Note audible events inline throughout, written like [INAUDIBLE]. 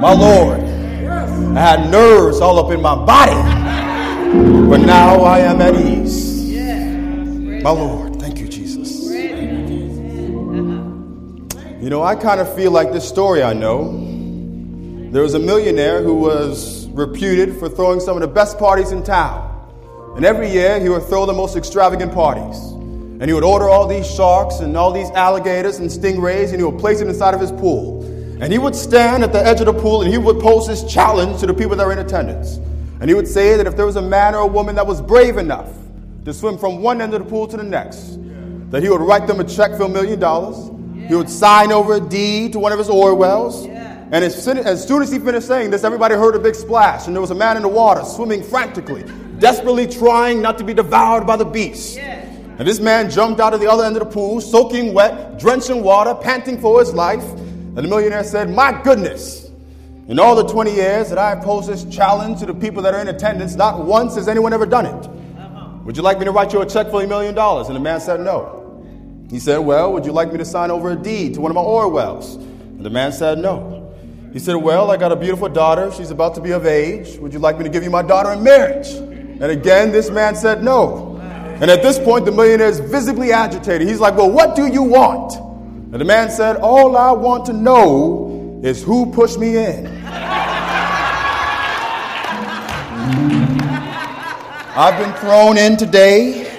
My Lord, I had nerves all up in my body, but now I am at ease. My Lord, thank you, Jesus. You know, I kind of feel like this story I know. There was a millionaire who was reputed for throwing some of the best parties in town. And every year he would throw the most extravagant parties. And he would order all these sharks and all these alligators and stingrays and he would place it inside of his pool. And he would stand at the edge of the pool and he would pose this challenge to the people that were in attendance. And he would say that if there was a man or a woman that was brave enough to swim from one end of the pool to the next, that he would write them a check for a million dollars. He would sign over a deed to one of his oil wells. And as soon, as soon as he finished saying this, everybody heard a big splash, and there was a man in the water swimming frantically, desperately trying not to be devoured by the beast. And this man jumped out of the other end of the pool, soaking wet, drenched in water, panting for his life. And the millionaire said, My goodness, in all the 20 years that I have posed this challenge to the people that are in attendance, not once has anyone ever done it. Would you like me to write you a check for a million dollars? And the man said, No. He said, Well, would you like me to sign over a deed to one of my oil wells? And the man said, No. He said, Well, I got a beautiful daughter. She's about to be of age. Would you like me to give you my daughter in marriage? And again, this man said, No. And at this point, the millionaire is visibly agitated. He's like, Well, what do you want? And the man said, All I want to know is who pushed me in. I've been thrown in today,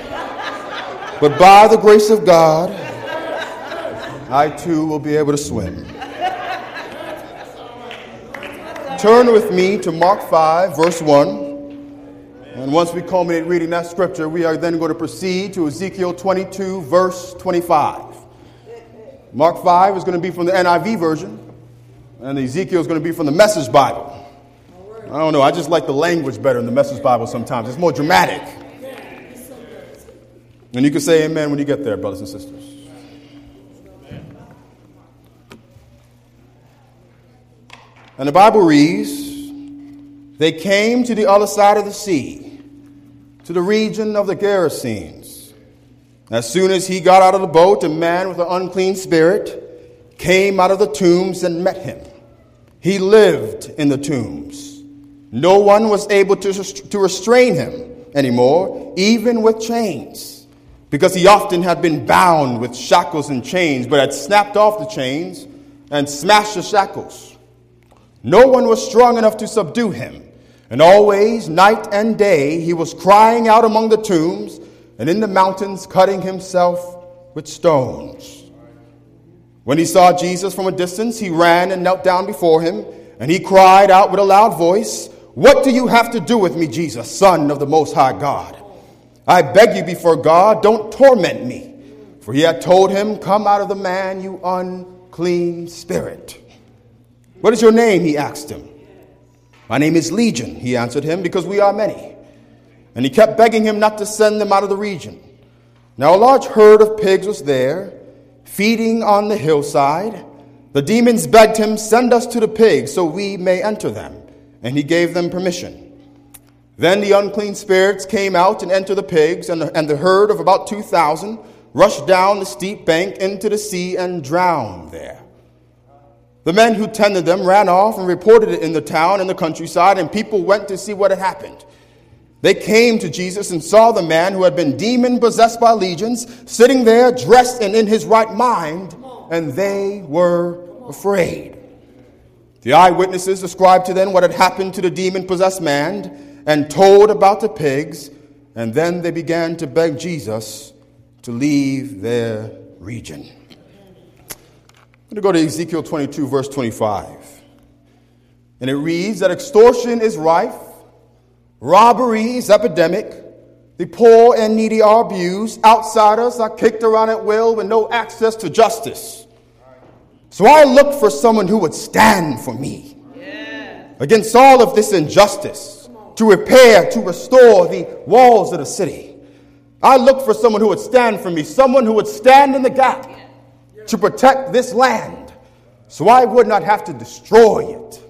but by the grace of God, I too will be able to swim. Turn with me to Mark 5, verse 1. And once we culminate reading that scripture, we are then going to proceed to Ezekiel 22, verse 25. Mark 5 is going to be from the NIV version, and Ezekiel is going to be from the Message Bible. I don't know, I just like the language better in the Message Bible sometimes. It's more dramatic. And you can say amen when you get there, brothers and sisters. And the Bible reads They came to the other side of the sea, to the region of the Gerasenes. As soon as he got out of the boat, a man with an unclean spirit came out of the tombs and met him. He lived in the tombs. No one was able to, to restrain him anymore, even with chains, because he often had been bound with shackles and chains, but had snapped off the chains and smashed the shackles. No one was strong enough to subdue him. And always, night and day, he was crying out among the tombs and in the mountains, cutting himself with stones. When he saw Jesus from a distance, he ran and knelt down before him, and he cried out with a loud voice, What do you have to do with me, Jesus, Son of the Most High God? I beg you before God, don't torment me. For he had told him, Come out of the man, you unclean spirit. What is your name? He asked him. My name is Legion, he answered him, because we are many. And he kept begging him not to send them out of the region. Now a large herd of pigs was there, feeding on the hillside. The demons begged him, Send us to the pigs so we may enter them. And he gave them permission. Then the unclean spirits came out and entered the pigs, and the, and the herd of about 2,000 rushed down the steep bank into the sea and drowned there. The men who tended them ran off and reported it in the town and the countryside, and people went to see what had happened. They came to Jesus and saw the man who had been demon possessed by legions sitting there dressed and in his right mind, and they were afraid. The eyewitnesses described to them what had happened to the demon possessed man and told about the pigs, and then they began to beg Jesus to leave their region. I'm going to go to Ezekiel 22, verse 25. And it reads that extortion is rife, robbery is epidemic, the poor and needy are abused, outsiders are kicked around at will with no access to justice. So I look for someone who would stand for me yeah. against all of this injustice, to repair, to restore the walls of the city. I look for someone who would stand for me, someone who would stand in the gap to protect this land so I would not have to destroy it.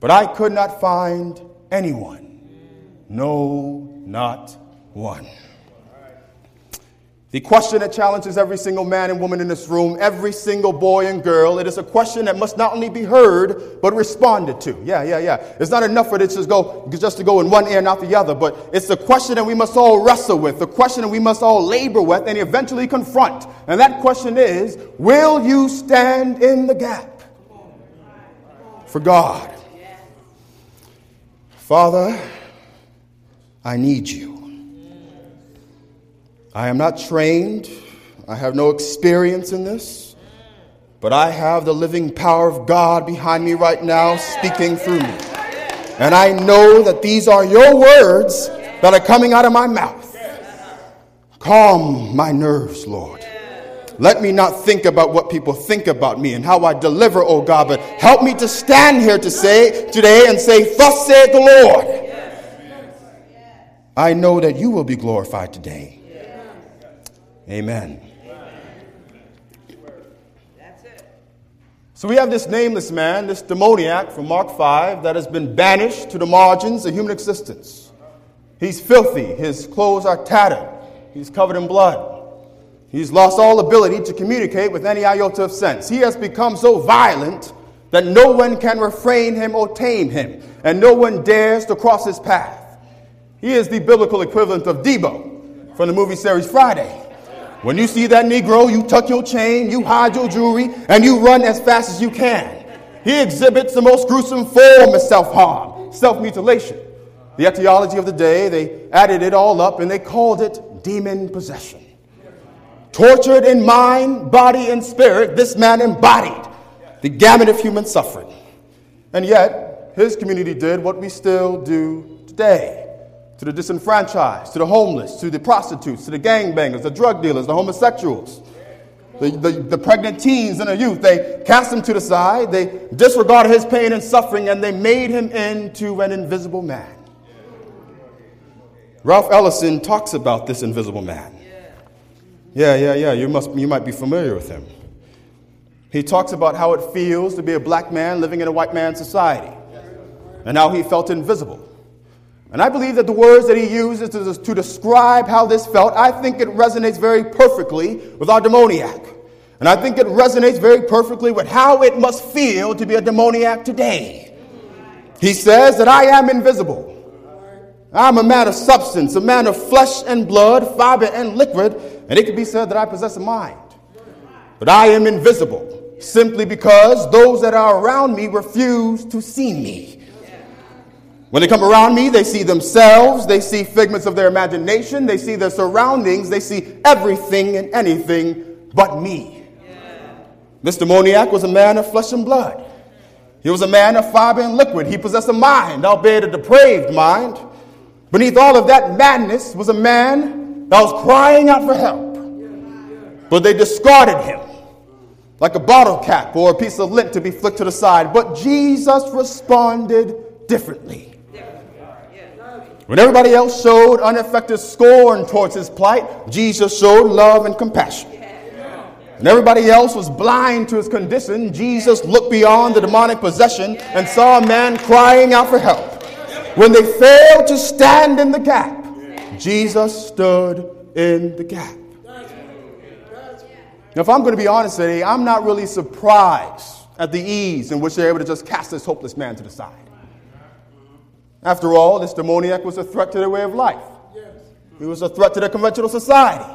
But I could not find anyone. No, not one. The question that challenges every single man and woman in this room, every single boy and girl, it is a question that must not only be heard, but responded to. Yeah, yeah, yeah. It's not enough for it to just go, just to go in one ear, and not the other, but it's the question that we must all wrestle with, the question that we must all labor with and eventually confront. And that question is, will you stand in the gap for God? Father, I need you. I am not trained, I have no experience in this, but I have the living power of God behind me right now speaking through me. And I know that these are your words that are coming out of my mouth. Calm my nerves, Lord. Let me not think about what people think about me and how I deliver, oh God, but help me to stand here to say today and say, Thus saith the Lord. I know that you will be glorified today. Amen. So we have this nameless man, this demoniac from Mark 5, that has been banished to the margins of human existence. He's filthy, his clothes are tattered, he's covered in blood. He's lost all ability to communicate with any iota of sense. He has become so violent that no one can refrain him or tame him, and no one dares to cross his path. He is the biblical equivalent of Deebo from the movie series Friday. When you see that Negro, you tuck your chain, you hide your jewelry, and you run as fast as you can. He exhibits the most gruesome form of self harm, self mutilation. The etiology of the day, they added it all up and they called it demon possession. Tortured in mind, body, and spirit, this man embodied the gamut of human suffering. And yet, his community did what we still do today to the disenfranchised, to the homeless, to the prostitutes, to the gangbangers, the drug dealers, the homosexuals, the, the, the, pregnant teens and the youth. They cast him to the side, they disregarded his pain and suffering, and they made him into an invisible man. Ralph Ellison talks about this invisible man. Yeah, yeah, yeah. You, must, you might be familiar with him. He talks about how it feels to be a black man living in a white man's society and how he felt invisible. And I believe that the words that he uses to, to describe how this felt, I think it resonates very perfectly with our demoniac. And I think it resonates very perfectly with how it must feel to be a demoniac today. He says that I am invisible. I'm a man of substance, a man of flesh and blood, fiber and liquid, and it can be said that I possess a mind. But I am invisible simply because those that are around me refuse to see me. When they come around me, they see themselves, they see figments of their imagination, they see their surroundings, they see everything and anything but me. Yeah. This demoniac was a man of flesh and blood. He was a man of fiber and liquid. He possessed a mind, albeit a depraved mind. Beneath all of that madness was a man that was crying out for help. But they discarded him like a bottle cap or a piece of lint to be flicked to the side. But Jesus responded differently. When everybody else showed unaffected scorn towards his plight, Jesus showed love and compassion. And everybody else was blind to his condition, Jesus looked beyond the demonic possession and saw a man crying out for help. When they failed to stand in the gap, Jesus stood in the gap. Now, if I'm going to be honest today, I'm not really surprised at the ease in which they're able to just cast this hopeless man to the side. After all, this demoniac was a threat to their way of life. He was a threat to their conventional society.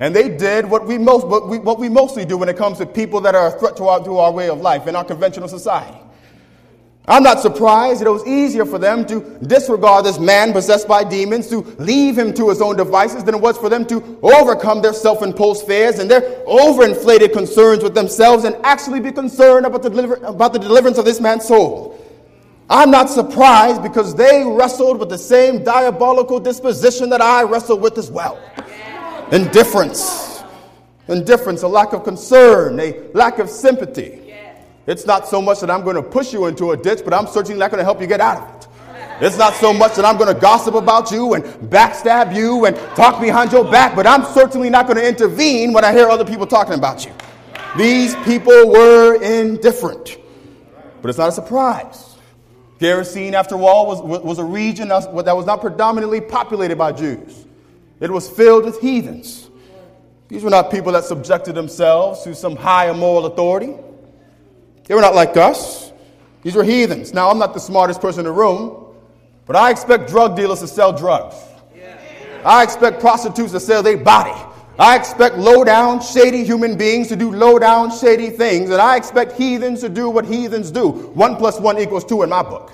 And they did what we, most, what, we, what we mostly do when it comes to people that are a threat to our, to our way of life in our conventional society. I'm not surprised that it was easier for them to disregard this man possessed by demons, to leave him to his own devices, than it was for them to overcome their self imposed fears and their overinflated concerns with themselves and actually be concerned about the, deliver- about the deliverance of this man's soul. I'm not surprised because they wrestled with the same diabolical disposition that I wrestled with as well. Indifference. Indifference, a lack of concern, a lack of sympathy. It's not so much that I'm going to push you into a ditch, but I'm certainly not going to help you get out of it. It's not so much that I'm going to gossip about you and backstab you and talk behind your back, but I'm certainly not going to intervene when I hear other people talking about you. These people were indifferent. But it's not a surprise Gerasene, after all, was, was a region that was not predominantly populated by Jews. It was filled with heathens. These were not people that subjected themselves to some higher moral authority. They were not like us. These were heathens. Now, I'm not the smartest person in the room, but I expect drug dealers to sell drugs. I expect prostitutes to sell their body. I expect low down, shady human beings to do low down, shady things, and I expect heathens to do what heathens do. One plus one equals two in my book.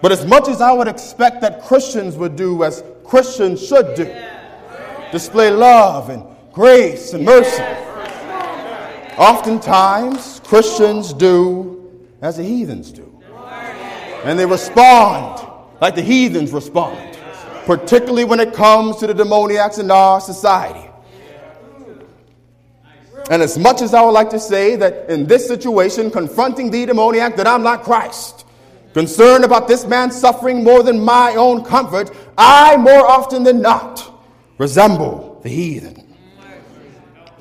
But as much as I would expect that Christians would do as Christians should do, display love and grace and mercy, oftentimes Christians do as the heathens do. And they respond like the heathens respond, particularly when it comes to the demoniacs in our society. And as much as I would like to say that in this situation, confronting the demoniac, that I'm not Christ, concerned about this man suffering more than my own comfort, I more often than not resemble the heathen.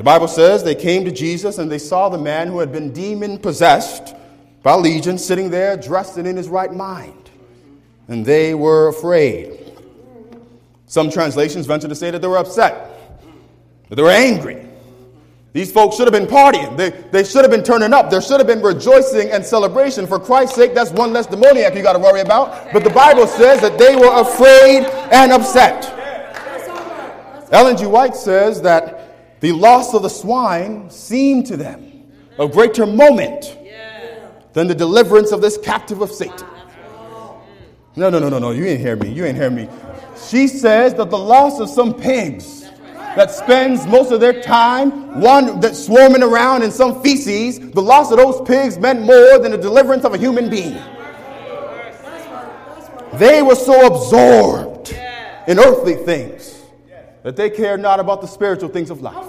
The Bible says they came to Jesus and they saw the man who had been demon possessed by legion sitting there dressed and in his right mind. And they were afraid. Some translations venture to say that they were upset, that they were angry. These folks should have been partying. They, they should have been turning up. There should have been rejoicing and celebration. For Christ's sake, that's one less demoniac you got to worry about. But the Bible says that they were afraid and upset. Ellen G. White says that the loss of the swine seemed to them a greater moment than the deliverance of this captive of Satan. No, no, no, no, no. You ain't hear me. You ain't hear me. She says that the loss of some pigs that spends most of their time one that's swarming around in some feces, the loss of those pigs meant more than the deliverance of a human being. They were so absorbed in earthly things that they cared not about the spiritual things of life.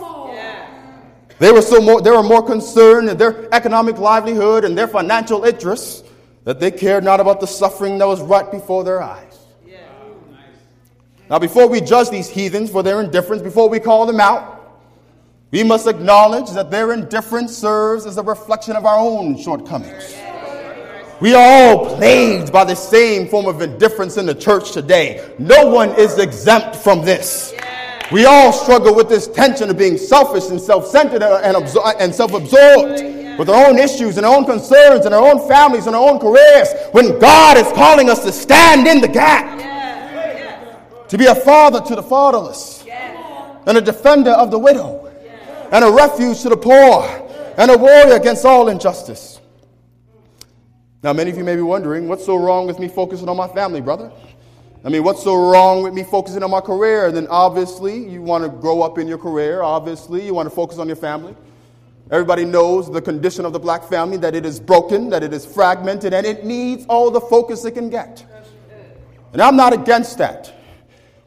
They were so more, they were more concerned in their economic livelihood and their financial interests that they cared not about the suffering that was right before their eyes. Now, before we judge these heathens for their indifference, before we call them out, we must acknowledge that their indifference serves as a reflection of our own shortcomings. We are all plagued by the same form of indifference in the church today. No one is exempt from this. We all struggle with this tension of being selfish and self centered and, and self absorbed with our own issues and our own concerns and our own families and our own careers when God is calling us to stand in the gap. To be a father to the fatherless, and a defender of the widow, and a refuge to the poor, and a warrior against all injustice. Now, many of you may be wondering, what's so wrong with me focusing on my family, brother? I mean, what's so wrong with me focusing on my career? And then obviously, you want to grow up in your career. Obviously, you want to focus on your family. Everybody knows the condition of the black family, that it is broken, that it is fragmented, and it needs all the focus it can get. And I'm not against that.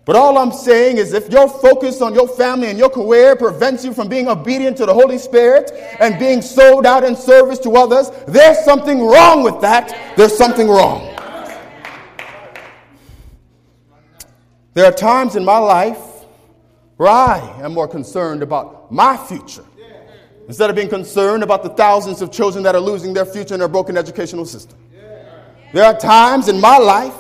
But all I'm saying is if your focus on your family and your career prevents you from being obedient to the Holy Spirit and being sold out in service to others, there's something wrong with that. There's something wrong. There are times in my life where I am more concerned about my future instead of being concerned about the thousands of children that are losing their future in our broken educational system. There are times in my life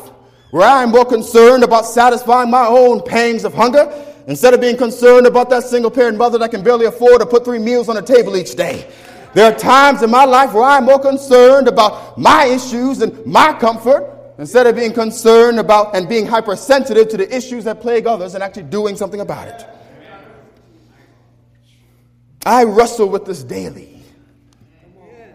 where I am more concerned about satisfying my own pangs of hunger instead of being concerned about that single parent mother that can barely afford to put three meals on the table each day. There are times in my life where I'm more concerned about my issues and my comfort instead of being concerned about and being hypersensitive to the issues that plague others and actually doing something about it. I wrestle with this daily.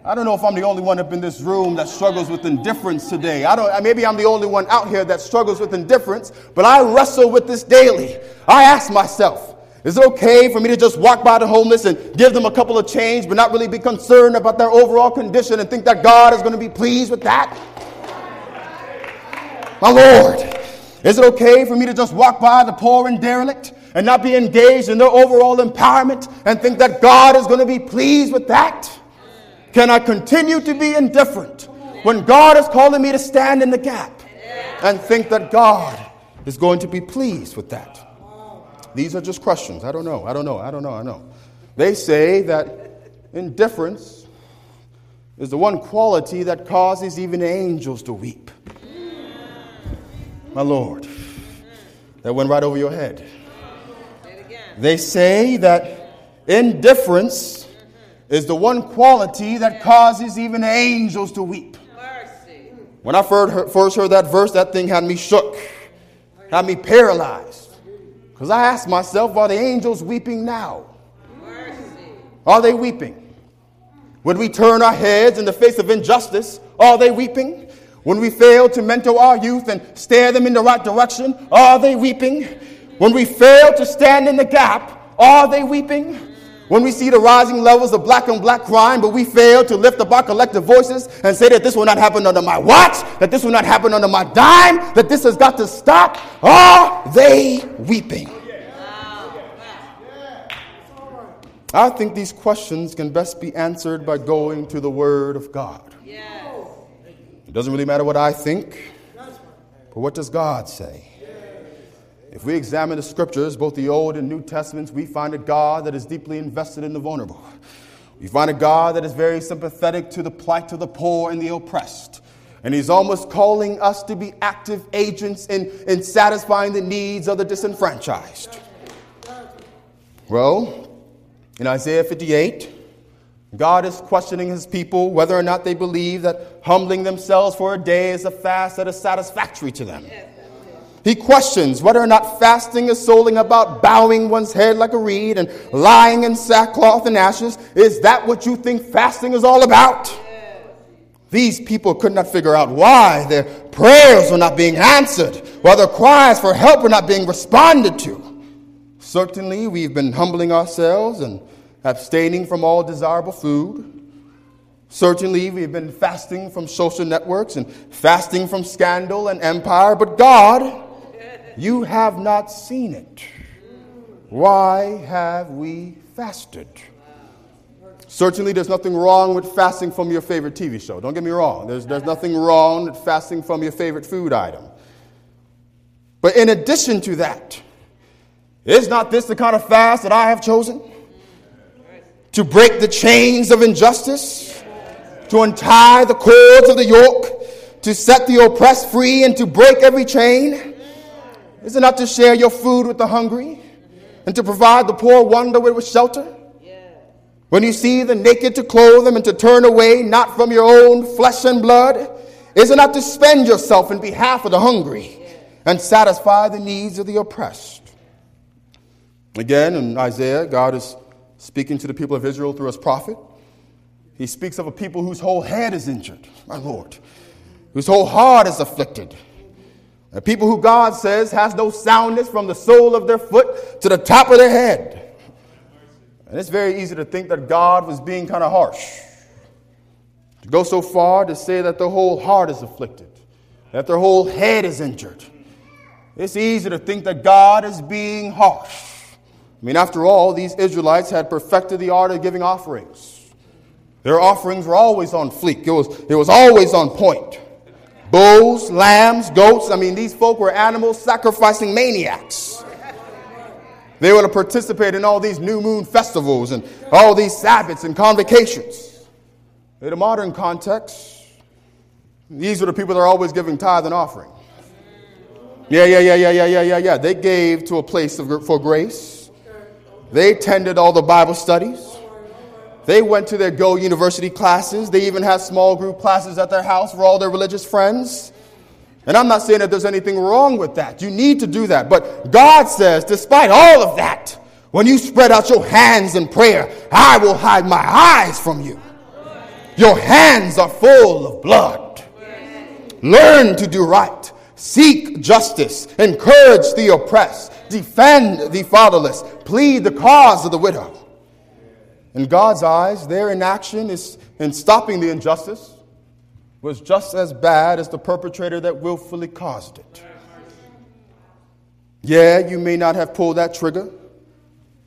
I don't know if I'm the only one up in this room that struggles with indifference today. I don't, maybe I'm the only one out here that struggles with indifference, but I wrestle with this daily. I ask myself, is it okay for me to just walk by the homeless and give them a couple of change, but not really be concerned about their overall condition and think that God is going to be pleased with that? My Lord, is it okay for me to just walk by the poor and derelict and not be engaged in their overall empowerment and think that God is going to be pleased with that? Can I continue to be indifferent when God is calling me to stand in the gap and think that God is going to be pleased with that? These are just questions. I don't know. I don't know. I don't know. I know. They say that indifference is the one quality that causes even angels to weep. My Lord, that went right over your head. They say that Indifference is the one quality that causes even angels to weep. When I first heard that verse, that thing had me shook, had me paralyzed. Because I asked myself, are the angels weeping now? Are they weeping? When we turn our heads in the face of injustice, are they weeping? When we fail to mentor our youth and steer them in the right direction, are they weeping? When we fail to stand in the gap, are they weeping? When we see the rising levels of black on black crime, but we fail to lift up our collective voices and say that this will not happen under my watch, that this will not happen under my dime, that this has got to stop, are they weeping? I think these questions can best be answered by going to the Word of God. It doesn't really matter what I think, but what does God say? If we examine the scriptures, both the Old and New Testaments, we find a God that is deeply invested in the vulnerable. We find a God that is very sympathetic to the plight of the poor and the oppressed. And he's almost calling us to be active agents in, in satisfying the needs of the disenfranchised. Well, in Isaiah 58, God is questioning his people whether or not they believe that humbling themselves for a day is a fast that is satisfactory to them. He questions whether or not fasting is solely about bowing one's head like a reed and lying in sackcloth and ashes. Is that what you think fasting is all about? These people could not figure out why their prayers were not being answered, why their cries for help were not being responded to. Certainly, we've been humbling ourselves and abstaining from all desirable food. Certainly, we've been fasting from social networks and fasting from scandal and empire, but God you have not seen it. Why have we fasted? Certainly, there's nothing wrong with fasting from your favorite TV show. Don't get me wrong. There's, there's nothing wrong with fasting from your favorite food item. But in addition to that, is not this the kind of fast that I have chosen? To break the chains of injustice, to untie the cords of the yoke, to set the oppressed free, and to break every chain? Is it not to share your food with the hungry and to provide the poor wanderer with shelter? When you see the naked, to clothe them and to turn away not from your own flesh and blood? Is it not to spend yourself in behalf of the hungry and satisfy the needs of the oppressed? Again, in Isaiah, God is speaking to the people of Israel through his prophet. He speaks of a people whose whole head is injured, my Lord, whose whole heart is afflicted a people who God says has no soundness from the sole of their foot to the top of their head. And it's very easy to think that God was being kind of harsh. To go so far to say that their whole heart is afflicted, that their whole head is injured. It's easy to think that God is being harsh. I mean, after all, these Israelites had perfected the art of giving offerings. Their offerings were always on fleek, it was, it was always on point bulls, lambs, goats. I mean, these folk were animal sacrificing maniacs. They were to participate in all these new moon festivals and all these Sabbaths and convocations. In a modern context, these were the people that are always giving tithe and offering. Yeah, yeah, yeah, yeah, yeah, yeah, yeah, yeah. They gave to a place of, for grace. They attended all the Bible studies. They went to their Go University classes. They even had small group classes at their house for all their religious friends. And I'm not saying that there's anything wrong with that. You need to do that. But God says, despite all of that, when you spread out your hands in prayer, I will hide my eyes from you. Your hands are full of blood. Learn to do right. Seek justice. Encourage the oppressed. Defend the fatherless. Plead the cause of the widow. In God's eyes, their inaction is, in stopping the injustice was just as bad as the perpetrator that willfully caused it. Yeah, you may not have pulled that trigger.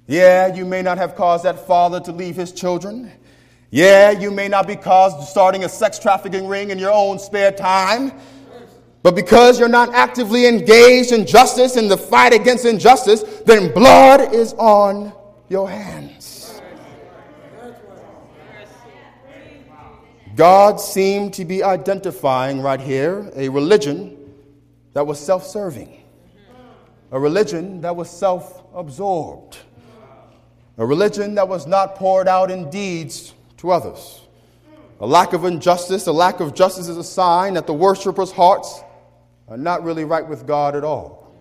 Yeah, you may not have caused that father to leave his children. Yeah, you may not be caused starting a sex trafficking ring in your own spare time. But because you're not actively engaged in justice in the fight against injustice, then blood is on your hands. God seemed to be identifying right here a religion that was self serving, a religion that was self absorbed, a religion that was not poured out in deeds to others. A lack of injustice, a lack of justice is a sign that the worshippers' hearts are not really right with God at all.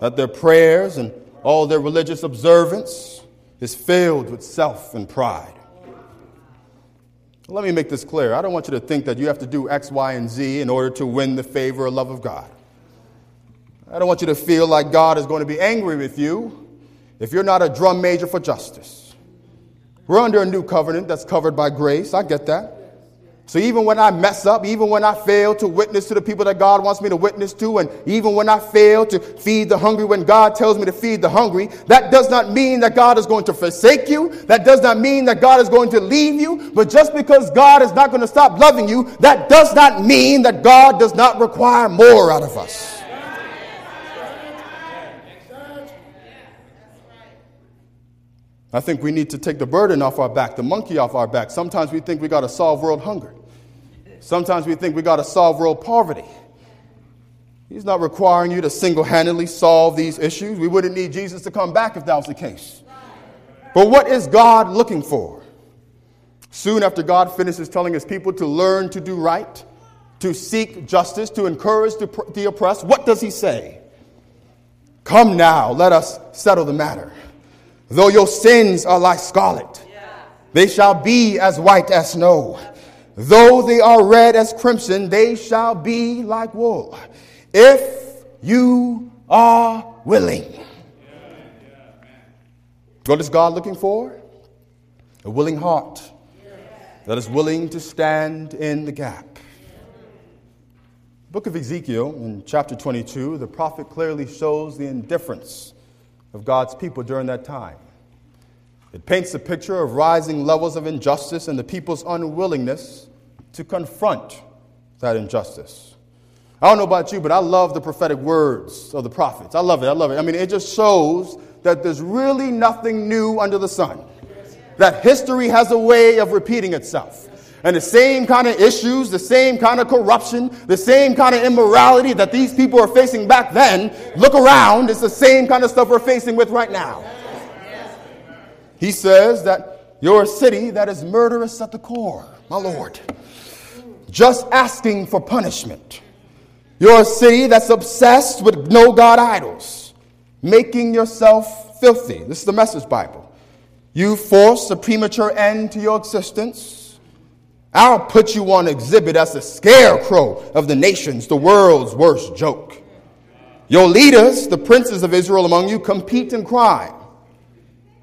That their prayers and all their religious observance is filled with self and pride. Let me make this clear. I don't want you to think that you have to do X, Y, and Z in order to win the favor or love of God. I don't want you to feel like God is going to be angry with you if you're not a drum major for justice. We're under a new covenant that's covered by grace. I get that. So even when I mess up, even when I fail to witness to the people that God wants me to witness to, and even when I fail to feed the hungry when God tells me to feed the hungry, that does not mean that God is going to forsake you. That does not mean that God is going to leave you. But just because God is not going to stop loving you, that does not mean that God does not require more out of us. I think we need to take the burden off our back, the monkey off our back. Sometimes we think we got to solve world hunger. Sometimes we think we got to solve world poverty. He's not requiring you to single handedly solve these issues. We wouldn't need Jesus to come back if that was the case. But what is God looking for? Soon after God finishes telling his people to learn to do right, to seek justice, to encourage the oppressed, what does he say? Come now, let us settle the matter. Though your sins are like scarlet, they shall be as white as snow. Though they are red as crimson, they shall be like wool. If you are willing. What is God looking for? A willing heart that is willing to stand in the gap. book of Ezekiel, in chapter 22, the prophet clearly shows the indifference of God's people during that time. It paints a picture of rising levels of injustice and the people's unwillingness to confront that injustice. I don't know about you, but I love the prophetic words of the prophets. I love it. I love it. I mean, it just shows that there's really nothing new under the sun, that history has a way of repeating itself. And the same kind of issues, the same kind of corruption, the same kind of immorality that these people are facing back then, look around, it's the same kind of stuff we're facing with right now. He says that you're a city that is murderous at the core, my Lord, just asking for punishment. You're a city that's obsessed with no God idols, making yourself filthy. This is the Message Bible. You force a premature end to your existence I'll put you on exhibit as the scarecrow of the nations, the world's worst joke. Your leaders, the princes of Israel among you, compete in crime.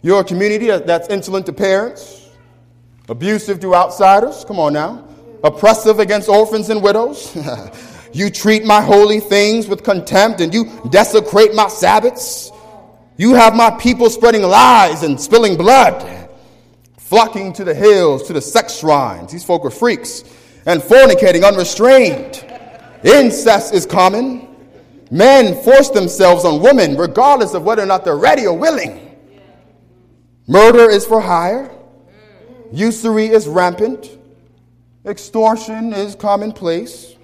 You're a community that's insolent to parents, abusive to outsiders. Come on now. Oppressive against orphans and widows. [LAUGHS] you treat my holy things with contempt and you desecrate my Sabbaths. You have my people spreading lies and spilling blood flocking to the hills, to the sex shrines. These folk are freaks and fornicating unrestrained. Incest is common. Men force themselves on women regardless of whether or not they're ready or willing. Murder is for hire. Usury is rampant. Extortion is commonplace.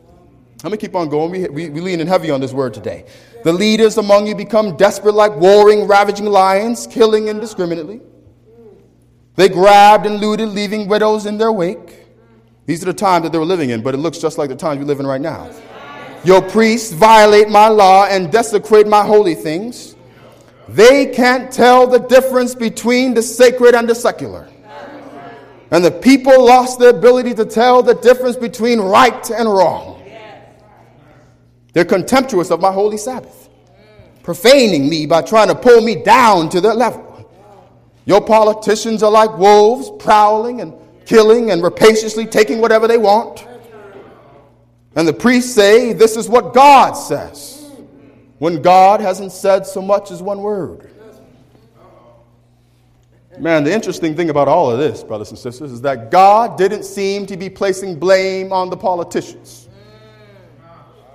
Let me keep on going. We, we, we lean in heavy on this word today. The leaders among you become desperate like warring, ravaging lions, killing indiscriminately. They grabbed and looted, leaving widows in their wake. These are the times that they were living in, but it looks just like the times we live in right now. Your priests violate my law and desecrate my holy things. They can't tell the difference between the sacred and the secular. And the people lost the ability to tell the difference between right and wrong. They're contemptuous of my holy Sabbath, profaning me by trying to pull me down to their level. Your politicians are like wolves, prowling and killing and rapaciously taking whatever they want. And the priests say, This is what God says, when God hasn't said so much as one word. Man, the interesting thing about all of this, brothers and sisters, is that God didn't seem to be placing blame on the politicians.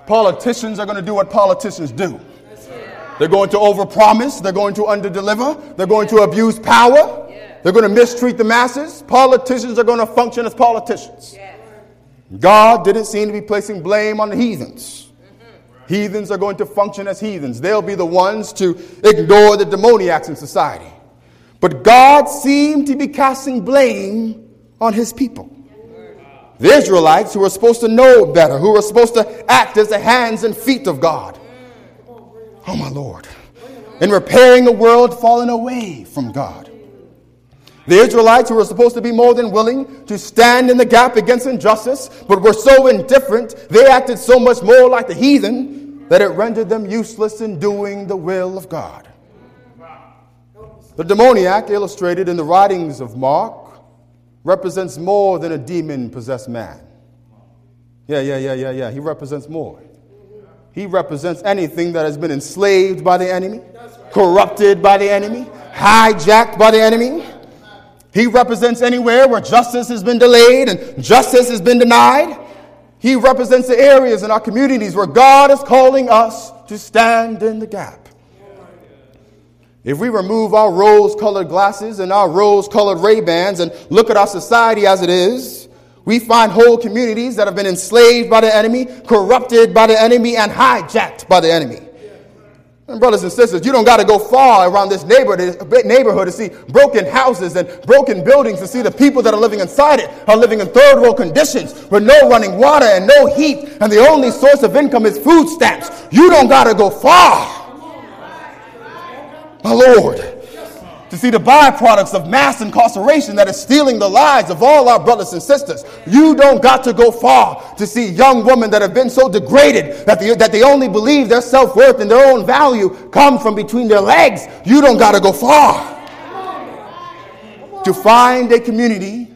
Politicians are going to do what politicians do. They're going to overpromise. They're going to underdeliver. They're going to abuse power. They're going to mistreat the masses. Politicians are going to function as politicians. God didn't seem to be placing blame on the heathens. Heathens are going to function as heathens. They'll be the ones to ignore the demoniacs in society. But God seemed to be casting blame on his people. The Israelites, who were supposed to know better, who were supposed to act as the hands and feet of God. Oh, my Lord. In repairing a world fallen away from God. The Israelites, who were supposed to be more than willing to stand in the gap against injustice, but were so indifferent, they acted so much more like the heathen that it rendered them useless in doing the will of God. The demoniac, illustrated in the writings of Mark, represents more than a demon possessed man. Yeah, yeah, yeah, yeah, yeah. He represents more. He represents anything that has been enslaved by the enemy, corrupted by the enemy, hijacked by the enemy. He represents anywhere where justice has been delayed and justice has been denied. He represents the areas in our communities where God is calling us to stand in the gap. If we remove our rose colored glasses and our rose colored Ray-Bans and look at our society as it is, we find whole communities that have been enslaved by the enemy, corrupted by the enemy, and hijacked by the enemy. And brothers and sisters, you don't got to go far around this neighborhood to see broken houses and broken buildings to see the people that are living inside it are living in third world conditions with no running water and no heat, and the only source of income is food stamps. You don't got to go far. My Lord, to see the byproducts of mass incarceration that is stealing the lives of all our brothers and sisters. You don't got to go far to see young women that have been so degraded that they, that they only believe their self worth and their own value come from between their legs. You don't got to go far to find a community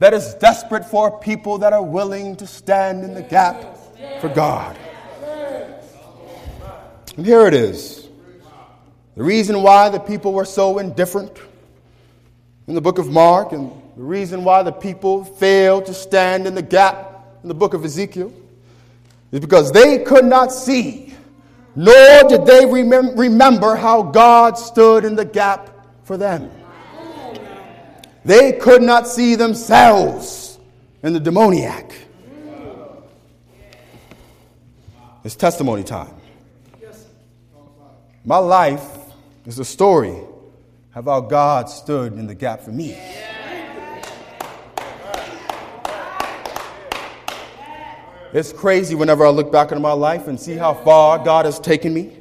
that is desperate for people that are willing to stand in the gap for God. And here it is. The reason why the people were so indifferent in the book of Mark, and the reason why the people failed to stand in the gap in the book of Ezekiel, is because they could not see, nor did they remem- remember how God stood in the gap for them. They could not see themselves in the demoniac. It's testimony time. My life it's a story of how God stood in the gap for me. It's crazy whenever I look back on my life and see how far God has taken me.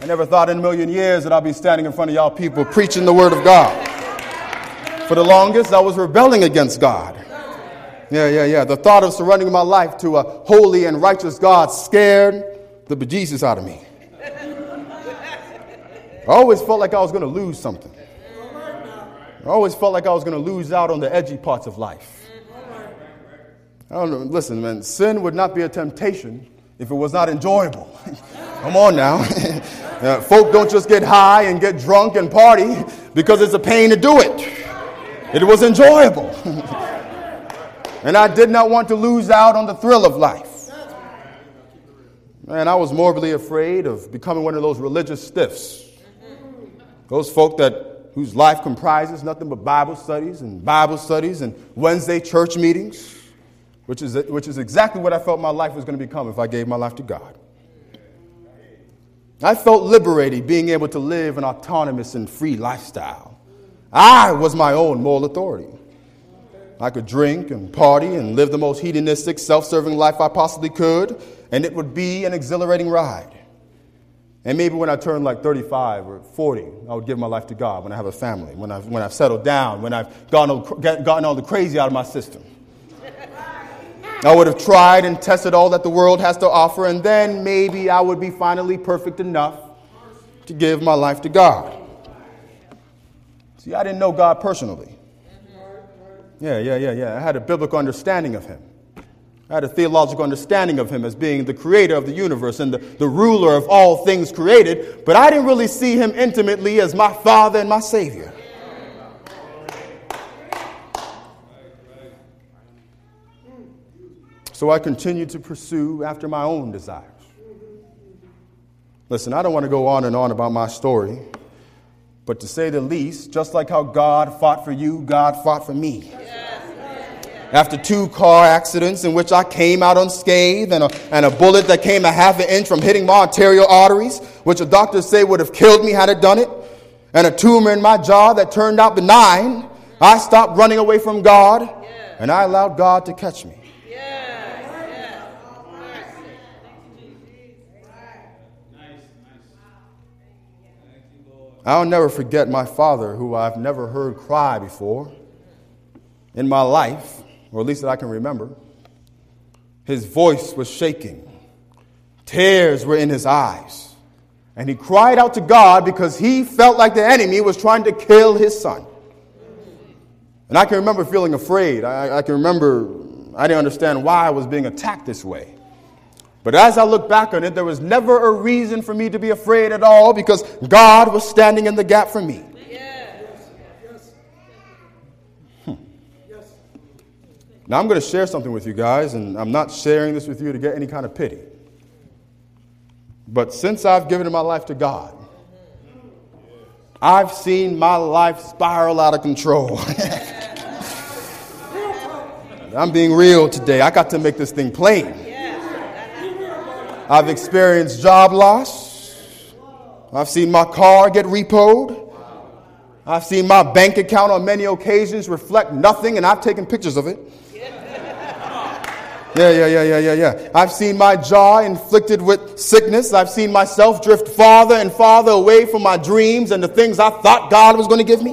I never thought in a million years that I'd be standing in front of y'all people preaching the Word of God. For the longest, I was rebelling against God. Yeah, yeah, yeah. The thought of surrendering my life to a holy and righteous God scared the bejesus out of me. I always felt like I was going to lose something. I always felt like I was going to lose out on the edgy parts of life. I don't know. Listen, man, sin would not be a temptation if it was not enjoyable. [LAUGHS] Come on now. [LAUGHS] uh, folk don't just get high and get drunk and party because it's a pain to do it. It was enjoyable. [LAUGHS] and I did not want to lose out on the thrill of life. Man, I was morbidly afraid of becoming one of those religious stiffs those folk that whose life comprises nothing but Bible studies and Bible studies and Wednesday church meetings, which is, which is exactly what I felt my life was going to become if I gave my life to God. I felt liberated being able to live an autonomous and free lifestyle. I was my own moral authority. I could drink and party and live the most hedonistic, self serving life I possibly could, and it would be an exhilarating ride. And maybe when I turn like 35 or 40, I would give my life to God when I have a family, when I've, when I've settled down, when I've gotten all, gotten all the crazy out of my system. I would have tried and tested all that the world has to offer, and then maybe I would be finally perfect enough to give my life to God. See, I didn't know God personally. Yeah, yeah, yeah, yeah. I had a biblical understanding of Him. I had a theological understanding of him as being the creator of the universe and the, the ruler of all things created, but I didn't really see him intimately as my father and my savior. So I continued to pursue after my own desires. Listen, I don't want to go on and on about my story, but to say the least, just like how God fought for you, God fought for me. Yeah after two car accidents in which I came out unscathed and a, and a bullet that came a half an inch from hitting my arterial arteries, which the doctors say would have killed me had it done it. and a tumor in my jaw that turned out benign, I stopped running away from God and I allowed God to catch me. I'll never forget my father, who I've never heard cry before in my life, or at least that I can remember. His voice was shaking, tears were in his eyes, and he cried out to God because he felt like the enemy was trying to kill his son. And I can remember feeling afraid. I, I can remember I didn't understand why I was being attacked this way. But as I look back on it, there was never a reason for me to be afraid at all because God was standing in the gap for me. Now, I'm going to share something with you guys, and I'm not sharing this with you to get any kind of pity. But since I've given my life to God, I've seen my life spiral out of control. [LAUGHS] I'm being real today. I got to make this thing plain. I've experienced job loss. I've seen my car get repoed. I've seen my bank account on many occasions reflect nothing, and I've taken pictures of it. Yeah, yeah, yeah, yeah, yeah, yeah. I've seen my jaw inflicted with sickness. I've seen myself drift farther and farther away from my dreams and the things I thought God was going to give me.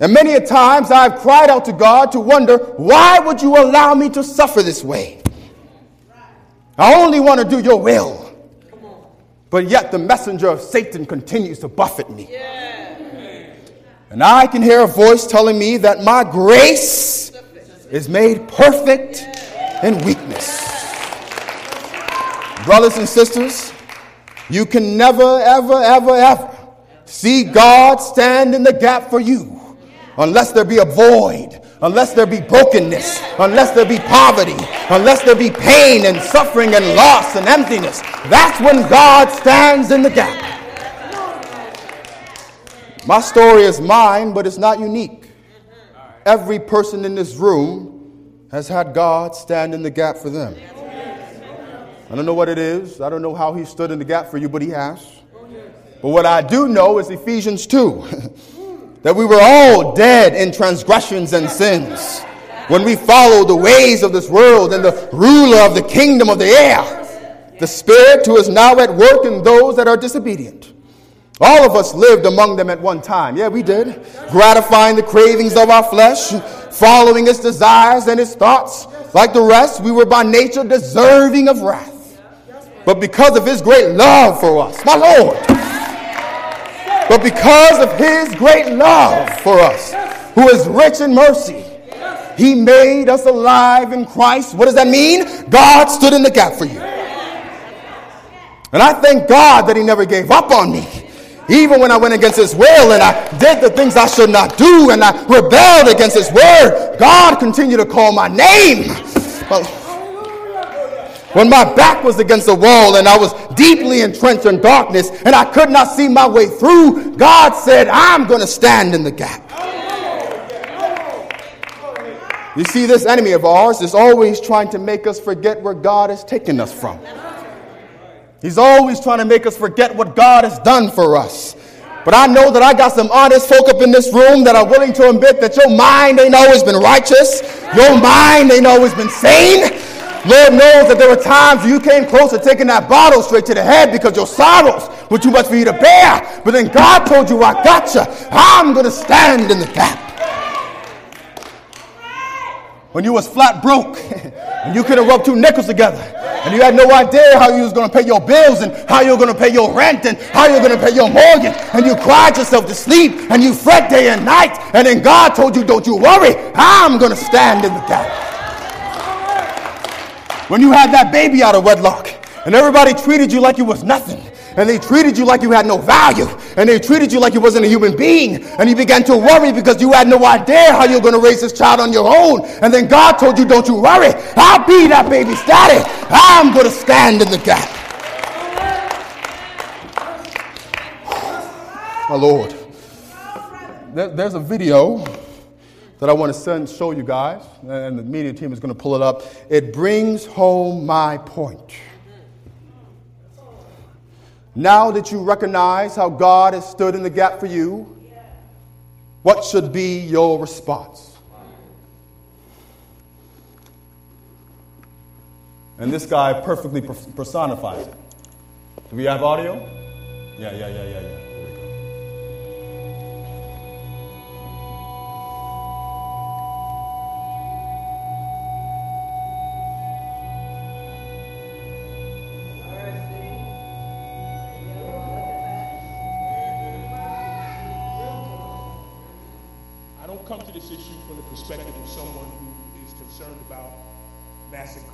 And many a times I've cried out to God to wonder, why would you allow me to suffer this way? I only want to do your will. But yet the messenger of Satan continues to buffet me. And I can hear a voice telling me that my grace is made perfect in weakness. Brothers and sisters, you can never, ever, ever, ever see God stand in the gap for you unless there be a void unless there be brokenness, unless there be poverty, unless there be pain and suffering and loss and emptiness. That's when God stands in the gap. My story is mine, but it's not unique. Every person in this room has had God stand in the gap for them. I don't know what it is. I don't know how he stood in the gap for you, but he has. But what I do know is Ephesians 2. [LAUGHS] that we were all dead in transgressions and sins when we followed the ways of this world and the ruler of the kingdom of the air, the Spirit who is now at work in those that are disobedient. All of us lived among them at one time. Yeah, we did. Gratifying the cravings of our flesh, following its desires and its thoughts. Like the rest, we were by nature deserving of wrath. But because of his great love for us, my Lord, but because of his great love for us, who is rich in mercy, he made us alive in Christ. What does that mean? God stood in the gap for you. And I thank God that he never gave up on me. Even when I went against his will and I did the things I should not do and I rebelled against his word, God continued to call my name. When my back was against the wall and I was deeply entrenched in darkness and I could not see my way through, God said, I'm going to stand in the gap. You see, this enemy of ours is always trying to make us forget where God has taken us from. He's always trying to make us forget what God has done for us. But I know that I got some honest folk up in this room that are willing to admit that your mind ain't always been righteous, your mind ain't always been sane, Lord knows that there were times you came close to taking that bottle straight to the head because your sorrows were too much for you to bear. But then God told you, I got you. I'm going to stand in the gap. When you was flat broke [LAUGHS] and you couldn't rub two nickels together and you had no idea how you was going to pay your bills and how you were going to pay your rent and how you were going to pay your mortgage and you cried yourself to sleep and you fret day and night and then God told you, don't you worry, I'm going to stand in the gap. When you had that baby out of wedlock and everybody treated you like you was nothing and they treated you like you had no value. And they treated you like you wasn't a human being. And you began to worry because you had no idea how you're going to raise this child on your own. And then god told you don't you worry. I'll be that baby's daddy. I'm going to stand in the gap. My lord. There's a video that I want to send, show you guys, and the media team is going to pull it up. It brings home my point. Now that you recognize how God has stood in the gap for you, what should be your response? And this guy perfectly personifies it. Do we have audio? Yeah, yeah, yeah, yeah, yeah.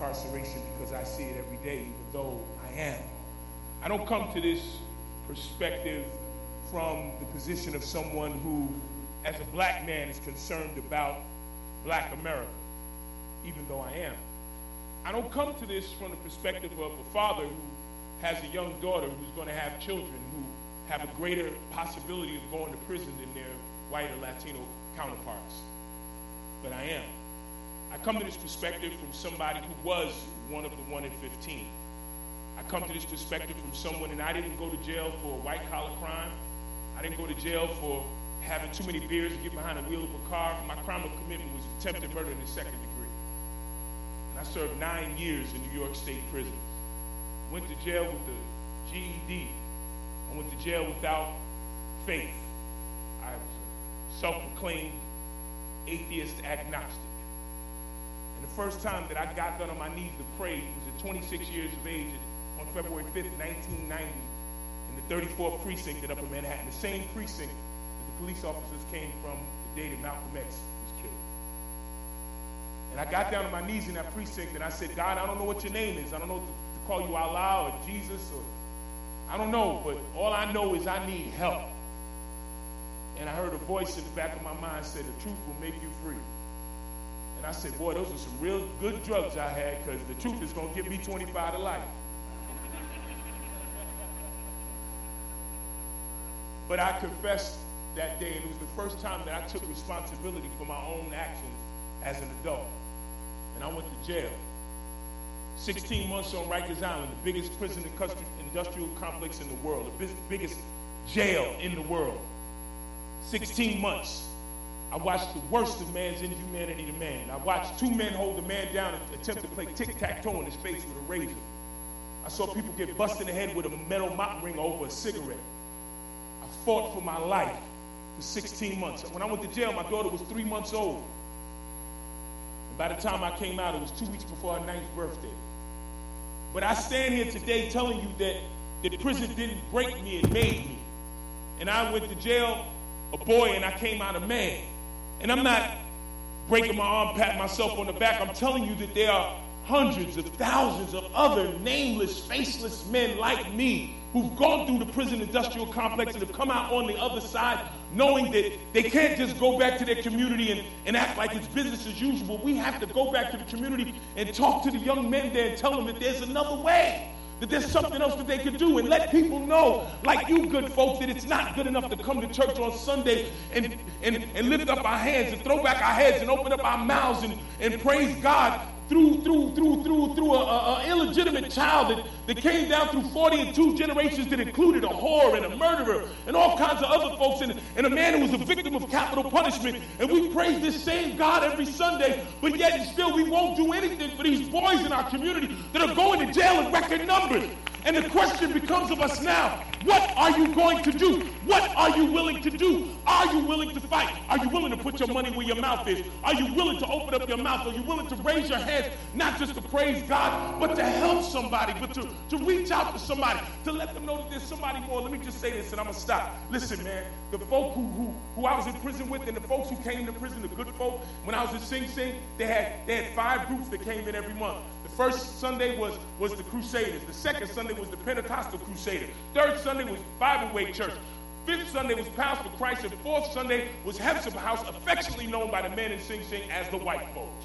Incarceration because I see it every day, even though I am. I don't come to this perspective from the position of someone who, as a black man, is concerned about black America, even though I am. I don't come to this from the perspective of a father who has a young daughter who's going to have children who have a greater possibility of going to prison than their white or Latino counterparts. But I am. I come to this perspective from somebody who was one of the one in 15. I come to this perspective from someone, and I didn't go to jail for a white collar crime. I didn't go to jail for having too many beers and get behind the wheel of a car. My crime of commitment was attempted murder in the second degree. And I served nine years in New York State prisons. Went to jail with the GED. I went to jail without faith. I was a self-proclaimed atheist agnostic. And the first time that I got down on my knees to pray was at 26 years of age on February 5th, 1990, in the 34th precinct in Upper Manhattan, the same precinct that the police officers came from the day that Malcolm X was killed. And I got down on my knees in that precinct and I said, God, I don't know what your name is. I don't know to, to call you Allah or Jesus or I don't know, but all I know is I need help. And I heard a voice in the back of my mind say, the truth will make you free. I said, boy, those are some real good drugs I had because the truth is going to give me 25 to life. but I confessed that day, and it was the first time that I took responsibility for my own actions as an adult. And I went to jail. 16 months on Rikers Island, the biggest prison industrial complex in the world, the biggest jail in the world. 16 months. I watched the worst of man's inhumanity to man. I watched two men hold a man down and attempt to play tic-tac-toe in his face with a razor. I saw people get busted in the head with a metal mop ring over a cigarette. I fought for my life for 16 months. When I went to jail, my daughter was three months old. And by the time I came out, it was two weeks before her ninth birthday. But I stand here today telling you that, that prison didn't break me, it made me. And I went to jail a boy and I came out a man. And I'm not breaking my arm, patting myself on the back. I'm telling you that there are hundreds of thousands of other nameless, faceless men like me who've gone through the prison industrial complex and have come out on the other side knowing that they can't just go back to their community and, and act like it's business as usual. We have to go back to the community and talk to the young men there and tell them that there's another way that there's something else that they could do and let people know, like you good folks, that it's not good enough to come to church on Sunday and, and, and lift up our hands and throw back our heads and open up our mouths and, and praise God through through through illegitimate child that, that came down through 42 generations that included a whore and a murderer and all kinds of other folks and, and a man who was a victim of capital punishment. And we praise this same God every Sunday but yet still we won't do anything for these boys in our community that are going to jail in record numbers and the question becomes of us now what are you going to do? What are you willing to do? Are you willing to fight? Are you willing to put your money where your mouth is? Are you willing to open up your mouth? Are you willing to raise your hands, not just to praise God, but to help somebody, but to, to reach out to somebody, to let them know that there's somebody more? Let me just say this and I'm going to stop. Listen, man, the folk who, who, who I was in prison with and the folks who came to prison, the good folk, when I was in Sing Sing, they had, they had five groups that came in every month. First Sunday was, was the Crusaders. The second Sunday was the Pentecostal Crusader. Third Sunday was Bible Way Church. Fifth Sunday was Power for Christ. And fourth Sunday was Hephzibah House, affectionately known by the men in Sing Sing as the white folks.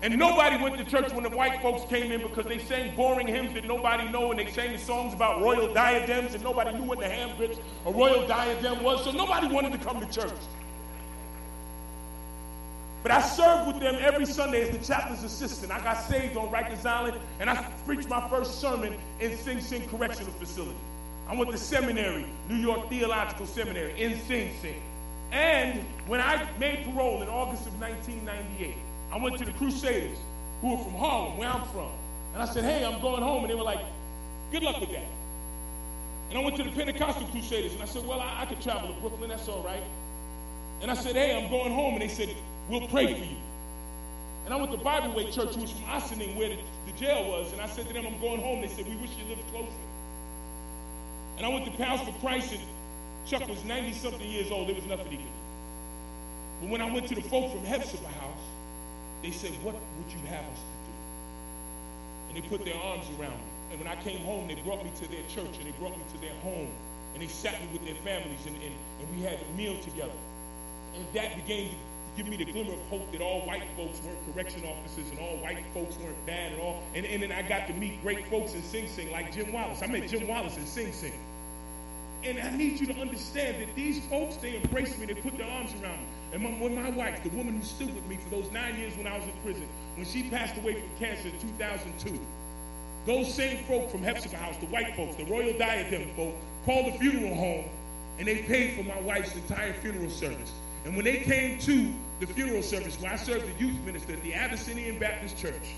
And nobody went to church when the white folks came in because they sang boring hymns that nobody knew, and they sang the songs about royal diadems, and nobody knew what the ham grits or royal diadem was, so nobody wanted to come to church. But I served with them every Sunday as the chaplain's assistant. I got saved on Rikers Island, and I preached my first sermon in Sing Sing Correctional Facility. I went to seminary, New York Theological Seminary in Sing Sing. And when I made parole in August of 1998, I went to the Crusaders, who were from Harlem, where I'm from. And I said, hey, I'm going home. And they were like, good luck with that. And I went to the Pentecostal Crusaders, and I said, well, I, I could travel to Brooklyn, that's all right. And I said, hey, I'm going home. And they said, we'll pray for you. And I went to Bible Way Church, who was from Ossining, where the, the jail was. And I said to them, I'm going home. They said, we wish you lived closer. And I went to Pals for Christ, and Chuck was 90 something years old. There was nothing he could do. But when I went to the folk from Hephzibah House, they said, What would you have us to do? And they put their arms around me. And when I came home, they brought me to their church and they brought me to their home. And they sat me with their families and, and, and we had a meal together. And that began give me the glimmer of hope that all white folks weren't correction officers and all white folks weren't bad at all. And, and then I got to meet great folks in Sing Sing like Jim Wallace. I met Jim Wallace in Sing Sing. And I need you to understand that these folks, they embraced me, they put their arms around me. And my, when my wife, the woman who stood with me for those nine years when I was in prison, when she passed away from cancer in 2002, those same folk from Hephzibah House, the white folks, the Royal Diadem folk, called the funeral home and they paid for my wife's entire funeral service. And when they came to the funeral service where I served the youth minister at the Abyssinian Baptist Church,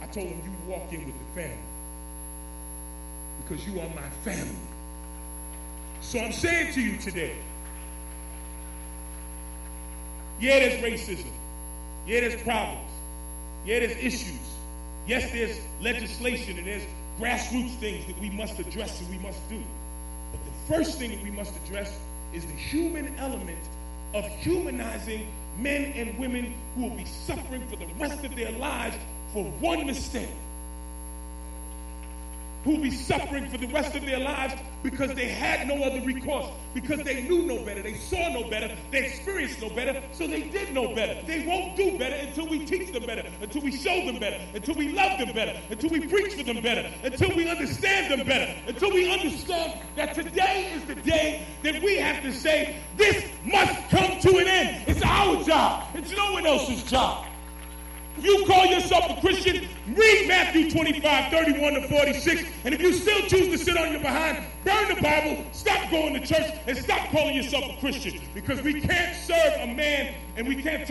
I told them, you walk in with the family because you are my family. So I'm saying to you today, yeah, there's racism. Yeah, there's problems. Yeah, there's issues. Yes, there's legislation and there's grassroots things that we must address and we must do. But the first thing that we must address is the human element of humanizing men and women who will be suffering for the rest of their lives for one mistake who will be suffering for the rest of their lives because they had no other recourse, because they knew no better, they saw no better, they experienced no better, so they did no better. They won't do better until we teach them better, until we show them better, until we love them better, until we preach for them better, until we understand them better, until we understand that today is the day that we have to say, this must come to an end. It's our job, it's no one else's job. If you call yourself a Christian, read Matthew 25, 31 to 46. And if you still choose to sit on your behind, burn the Bible, stop going to church, and stop calling yourself a Christian. Because we can't serve a man and we can't